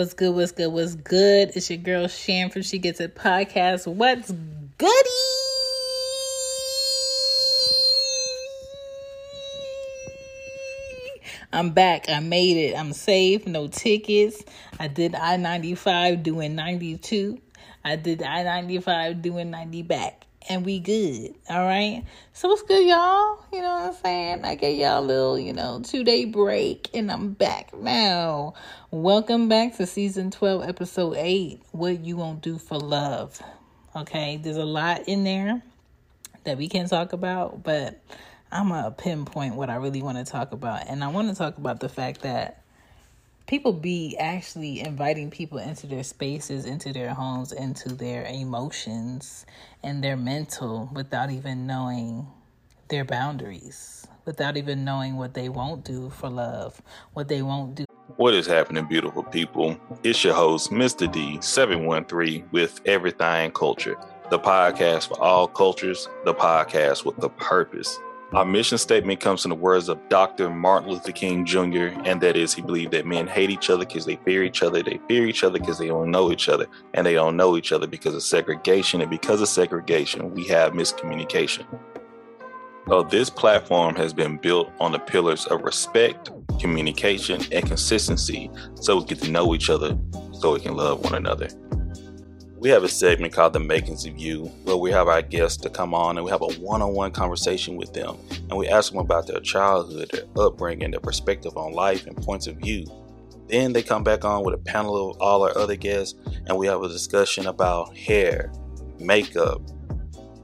What's good? What's good? What's good? It's your girl Shan from She Gets It podcast. What's goody? I'm back. I made it. I'm safe. No tickets. I did I 95 doing 92. I did I 95 doing 90 back and we good. All right. So what's good, y'all? You know what I'm saying? I gave y'all a little, you know, two day break and I'm back now. Welcome back to season 12, episode 8. What you won't do for love. Okay. There's a lot in there that we can talk about, but I'm going to pinpoint what I really want to talk about. And I want to talk about the fact that people be actually inviting people into their spaces, into their homes, into their emotions and their mental without even knowing their boundaries, without even knowing what they won't do for love, what they won't do. What is happening, beautiful people? It's your host, Mr. D713 with Everything Culture, the podcast for all cultures, the podcast with the purpose our mission statement comes in the words of Dr. Martin Luther King Jr., and that is he believed that men hate each other because they fear each other. They fear each other because they don't know each other, and they don't know each other because of segregation. And because of segregation, we have miscommunication. So, this platform has been built on the pillars of respect, communication, and consistency so we get to know each other so we can love one another we have a segment called The Makings of You, where we have our guests to come on and we have a one on one conversation with them. And we ask them about their childhood, their upbringing, their perspective on life, and points of view. Then they come back on with a panel of all our other guests, and we have a discussion about hair, makeup,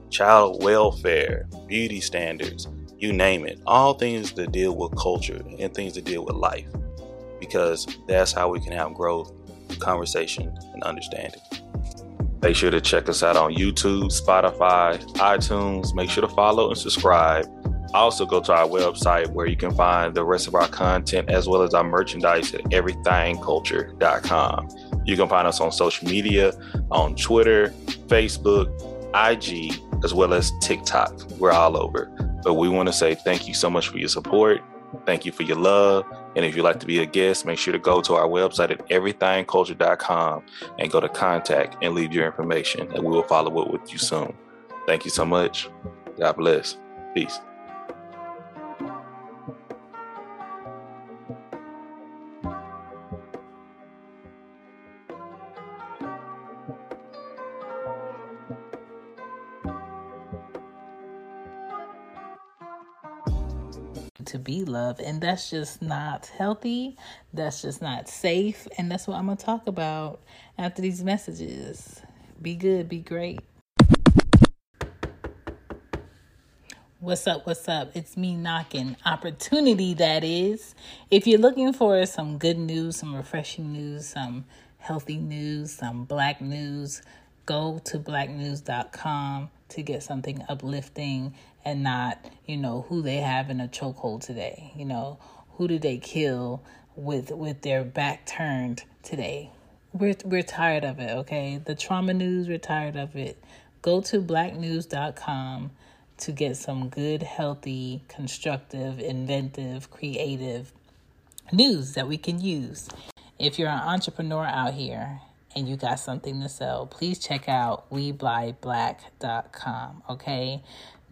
child welfare, beauty standards, you name it. All things that deal with culture and things that deal with life. Because that's how we can have growth, conversation, and understanding. Make sure to check us out on YouTube, Spotify, iTunes. Make sure to follow and subscribe. Also, go to our website where you can find the rest of our content as well as our merchandise at everythingculture.com. You can find us on social media on Twitter, Facebook, IG, as well as TikTok. We're all over. But we want to say thank you so much for your support. Thank you for your love. And if you'd like to be a guest, make sure to go to our website at everythingculture.com and go to contact and leave your information, and we will follow up with you soon. Thank you so much. God bless. Peace. To be loved. And that's just not healthy. That's just not safe. And that's what I'm going to talk about after these messages. Be good, be great. What's up? What's up? It's me knocking. Opportunity, that is. If you're looking for some good news, some refreshing news, some healthy news, some black news, go to blacknews.com to get something uplifting and not, you know, who they have in a chokehold today. You know, who did they kill with with their back turned today? We're we're tired of it, okay? The trauma news, we're tired of it. Go to blacknews.com to get some good, healthy, constructive, inventive, creative news that we can use. If you're an entrepreneur out here and you got something to sell, please check out WeBuyBlack.com. Okay,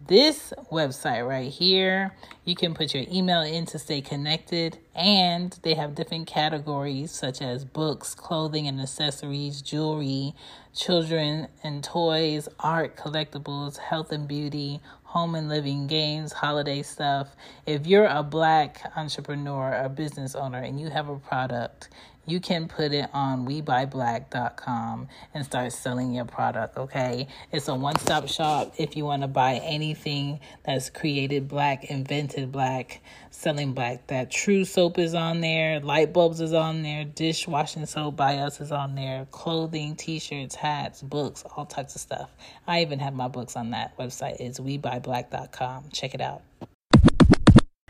this website right here, you can put your email in to stay connected, and they have different categories such as books, clothing and accessories, jewelry, children and toys, art, collectibles, health and beauty, home and living games, holiday stuff. If you're a black entrepreneur, a business owner, and you have a product, you can put it on webuyBlack.com and start selling your product, okay? It's a one stop shop if you want to buy anything that's created black, invented black, selling black. That true soap is on there, light bulbs is on there, dishwashing soap by us is on there, clothing, t shirts, hats, books, all types of stuff. I even have my books on that website. It's webuyBlack.com. Check it out.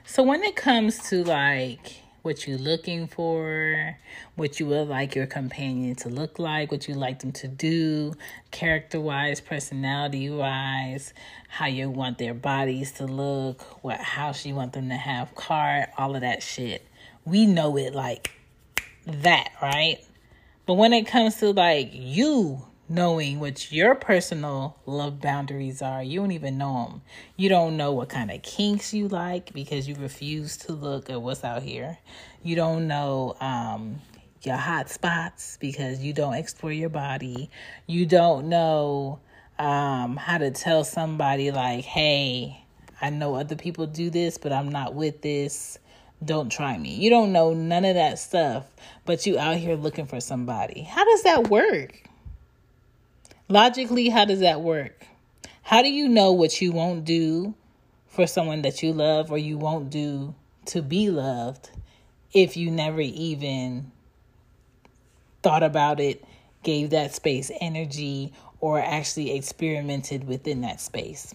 So when it comes to like, what you're looking for, what you would like your companion to look like, what you like them to do, character wise, personality wise, how you want their bodies to look, what house you want them to have, car, all of that shit. We know it like that, right? But when it comes to like you knowing what your personal love boundaries are, you don't even know them. You don't know what kind of kinks you like because you refuse to look at what's out here. You don't know um, your hot spots because you don't explore your body. You don't know um, how to tell somebody, like, hey, I know other people do this, but I'm not with this don't try me. You don't know none of that stuff, but you out here looking for somebody. How does that work? Logically, how does that work? How do you know what you won't do for someone that you love or you won't do to be loved if you never even thought about it, gave that space energy, or actually experimented within that space?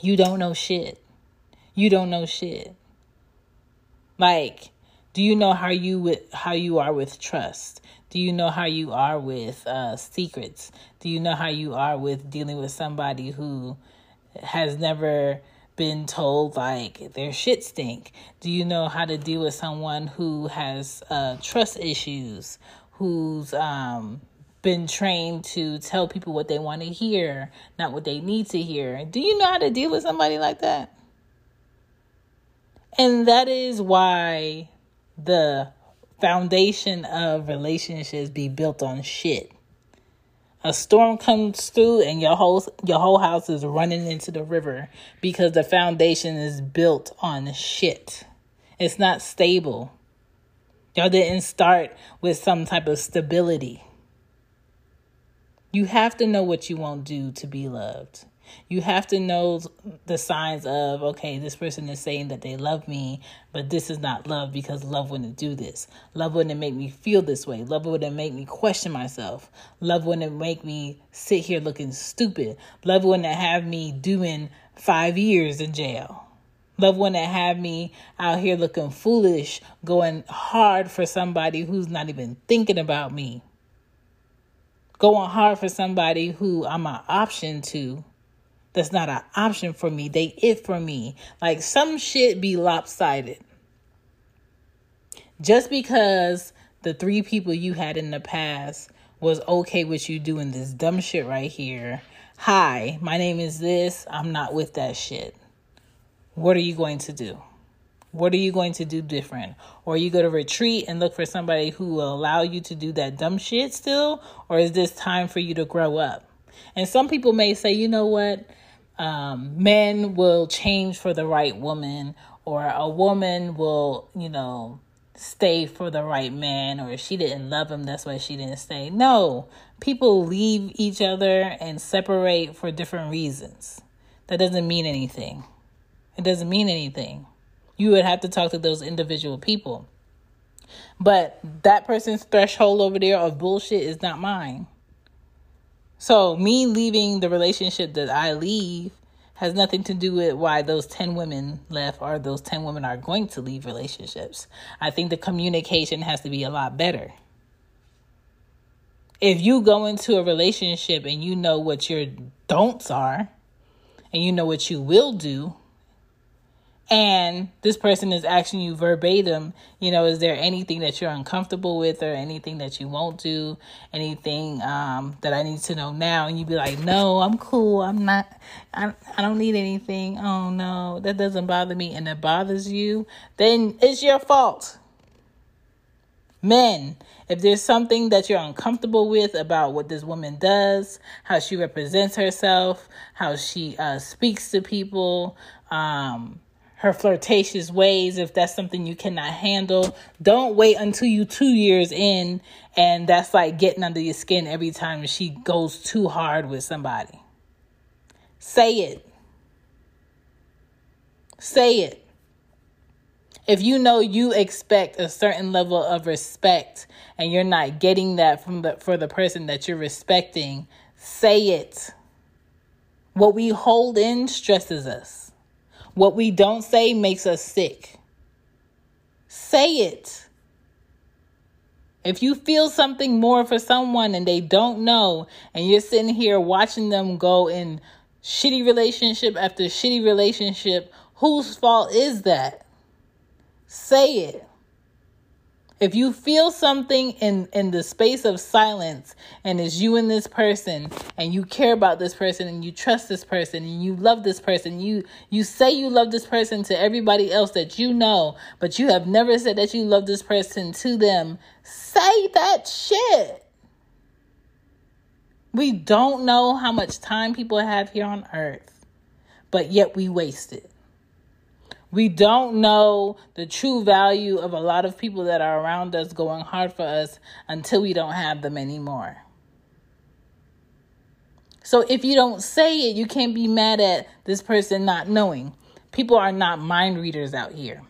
You don't know shit. You don't know shit. Like, do you know how you with how you are with trust? Do you know how you are with uh, secrets? Do you know how you are with dealing with somebody who has never been told like their shit stink? Do you know how to deal with someone who has uh, trust issues, who's um, been trained to tell people what they want to hear, not what they need to hear? Do you know how to deal with somebody like that? And that is why the foundation of relationships be built on shit. A storm comes through and your whole your whole house is running into the river because the foundation is built on shit. It's not stable. Y'all didn't start with some type of stability. You have to know what you won't do to be loved. You have to know the signs of, okay, this person is saying that they love me, but this is not love because love wouldn't do this. Love wouldn't make me feel this way. Love wouldn't make me question myself. Love wouldn't make me sit here looking stupid. Love wouldn't have me doing five years in jail. Love wouldn't have me out here looking foolish, going hard for somebody who's not even thinking about me. Going hard for somebody who I'm an option to that's not an option for me. They it for me. Like some shit be lopsided. Just because the three people you had in the past was okay with you doing this dumb shit right here. Hi, my name is this. I'm not with that shit. What are you going to do? What are you going to do different? Or you go to retreat and look for somebody who will allow you to do that dumb shit still? Or is this time for you to grow up? And some people may say, you know what? um, men will change for the right woman, or a woman will, you know, stay for the right man, or she didn't love him, that's why she didn't stay. No, people leave each other and separate for different reasons. That doesn't mean anything. It doesn't mean anything. You would have to talk to those individual people. But that person's threshold over there of bullshit is not mine. So, me leaving the relationship that I leave has nothing to do with why those 10 women left or those 10 women are going to leave relationships. I think the communication has to be a lot better. If you go into a relationship and you know what your don'ts are and you know what you will do, and this person is asking you verbatim, you know, is there anything that you're uncomfortable with or anything that you won't do, anything um, that I need to know now? And you'd be like, no, I'm cool. I'm not, I, I don't need anything. Oh, no, that doesn't bother me. And it bothers you, then it's your fault. Men, if there's something that you're uncomfortable with about what this woman does, how she represents herself, how she uh, speaks to people, um, her flirtatious ways if that's something you cannot handle. Don't wait until you two years in and that's like getting under your skin every time she goes too hard with somebody. Say it. Say it. If you know you expect a certain level of respect and you're not getting that from the for the person that you're respecting say it. What we hold in stresses us what we don't say makes us sick. Say it. If you feel something more for someone and they don't know, and you're sitting here watching them go in shitty relationship after shitty relationship, whose fault is that? Say it. If you feel something in in the space of silence and it's you and this person and you care about this person and you trust this person and you love this person, you you say you love this person to everybody else that you know, but you have never said that you love this person to them, say that shit. We don't know how much time people have here on earth, but yet we waste it. We don't know the true value of a lot of people that are around us going hard for us until we don't have them anymore. So if you don't say it, you can't be mad at this person not knowing. People are not mind readers out here.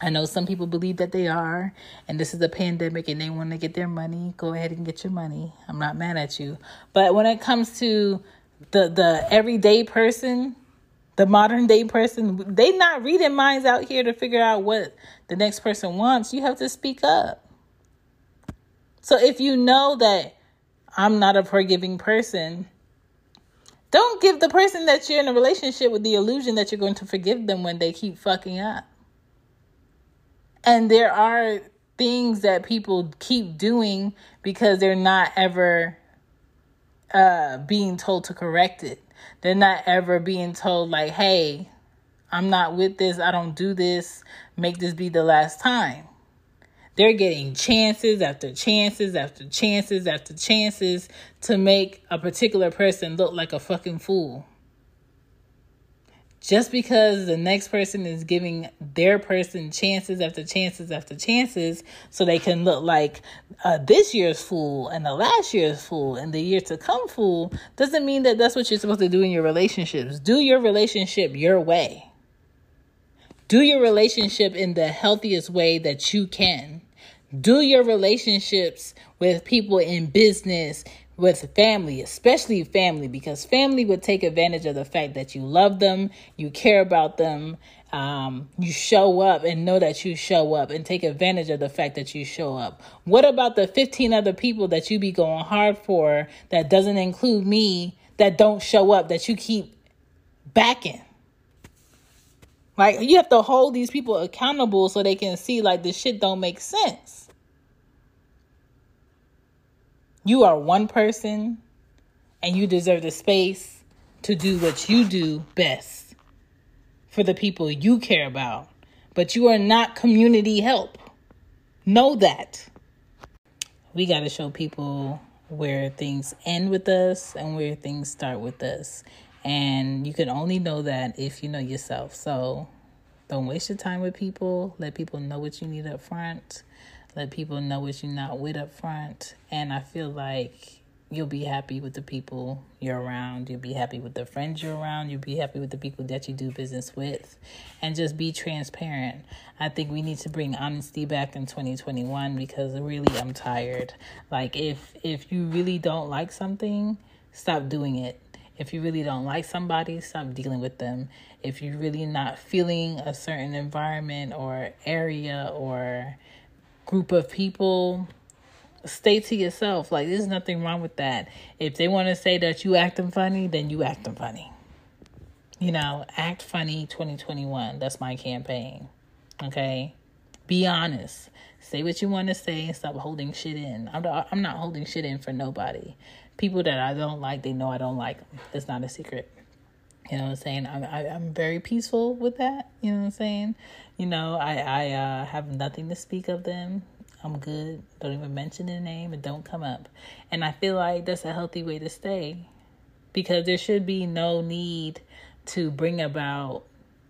I know some people believe that they are, and this is a pandemic and they want to get their money. Go ahead and get your money. I'm not mad at you. But when it comes to the the everyday person, the modern day person, they not reading minds out here to figure out what the next person wants. You have to speak up. So if you know that I'm not a forgiving person, don't give the person that you're in a relationship with the illusion that you're going to forgive them when they keep fucking up. And there are things that people keep doing because they're not ever uh, being told to correct it. They're not ever being told, like, hey, I'm not with this. I don't do this. Make this be the last time. They're getting chances after chances after chances after chances to make a particular person look like a fucking fool just because the next person is giving their person chances after chances after chances so they can look like uh, this year's fool and the last year's fool and the year to come fool doesn't mean that that's what you're supposed to do in your relationships. Do your relationship your way. Do your relationship in the healthiest way that you can. Do your relationships with people in business with family, especially family, because family would take advantage of the fact that you love them, you care about them, um, you show up and know that you show up and take advantage of the fact that you show up. What about the 15 other people that you be going hard for that doesn't include me that don't show up that you keep backing? Like you have to hold these people accountable so they can see like this shit don't make sense. You are one person and you deserve the space to do what you do best for the people you care about. But you are not community help. Know that. We got to show people where things end with us and where things start with us. And you can only know that if you know yourself. So don't waste your time with people. Let people know what you need up front let people know what you're not with up front. And I feel like you'll be happy with the people you're around. You'll be happy with the friends you're around. You'll be happy with the people that you do business with. And just be transparent. I think we need to bring honesty back in 2021 because really I'm tired. Like if if you really don't like something, stop doing it. If you really don't like somebody, stop dealing with them. If you're really not feeling a certain environment or area or group of people, stay to yourself. Like there's nothing wrong with that. If they want to say that you acting funny, then you acting funny. You know, act funny 2021. That's my campaign. Okay? Be honest. Say what you want to say and stop holding shit in. I'm not, I'm not holding shit in for nobody. People that I don't like, they know I don't like them. It's not a secret. You know what I'm saying? I'm I, am i am very peaceful with that. You know what I'm saying? You know, I I uh, have nothing to speak of them. I'm good. Don't even mention their name and don't come up. And I feel like that's a healthy way to stay because there should be no need to bring about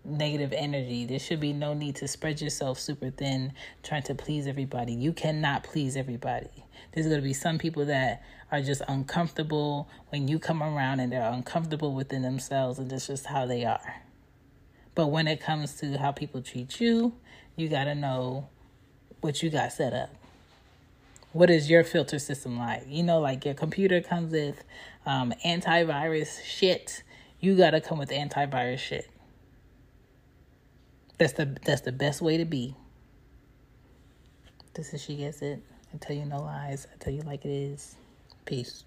negative energy. There should be no need to spread yourself super thin trying to please everybody. You cannot please everybody. There's going to be some people that are just uncomfortable when you come around and they're uncomfortable within themselves and that's just how they are. But when it comes to how people treat you, you got to know what you got set up. What is your filter system like? You know, like your computer comes with um, antivirus shit. You got to come with antivirus shit. That's the that's the best way to be. This is she gets it. I tell you no lies. I tell you like it is. Peace.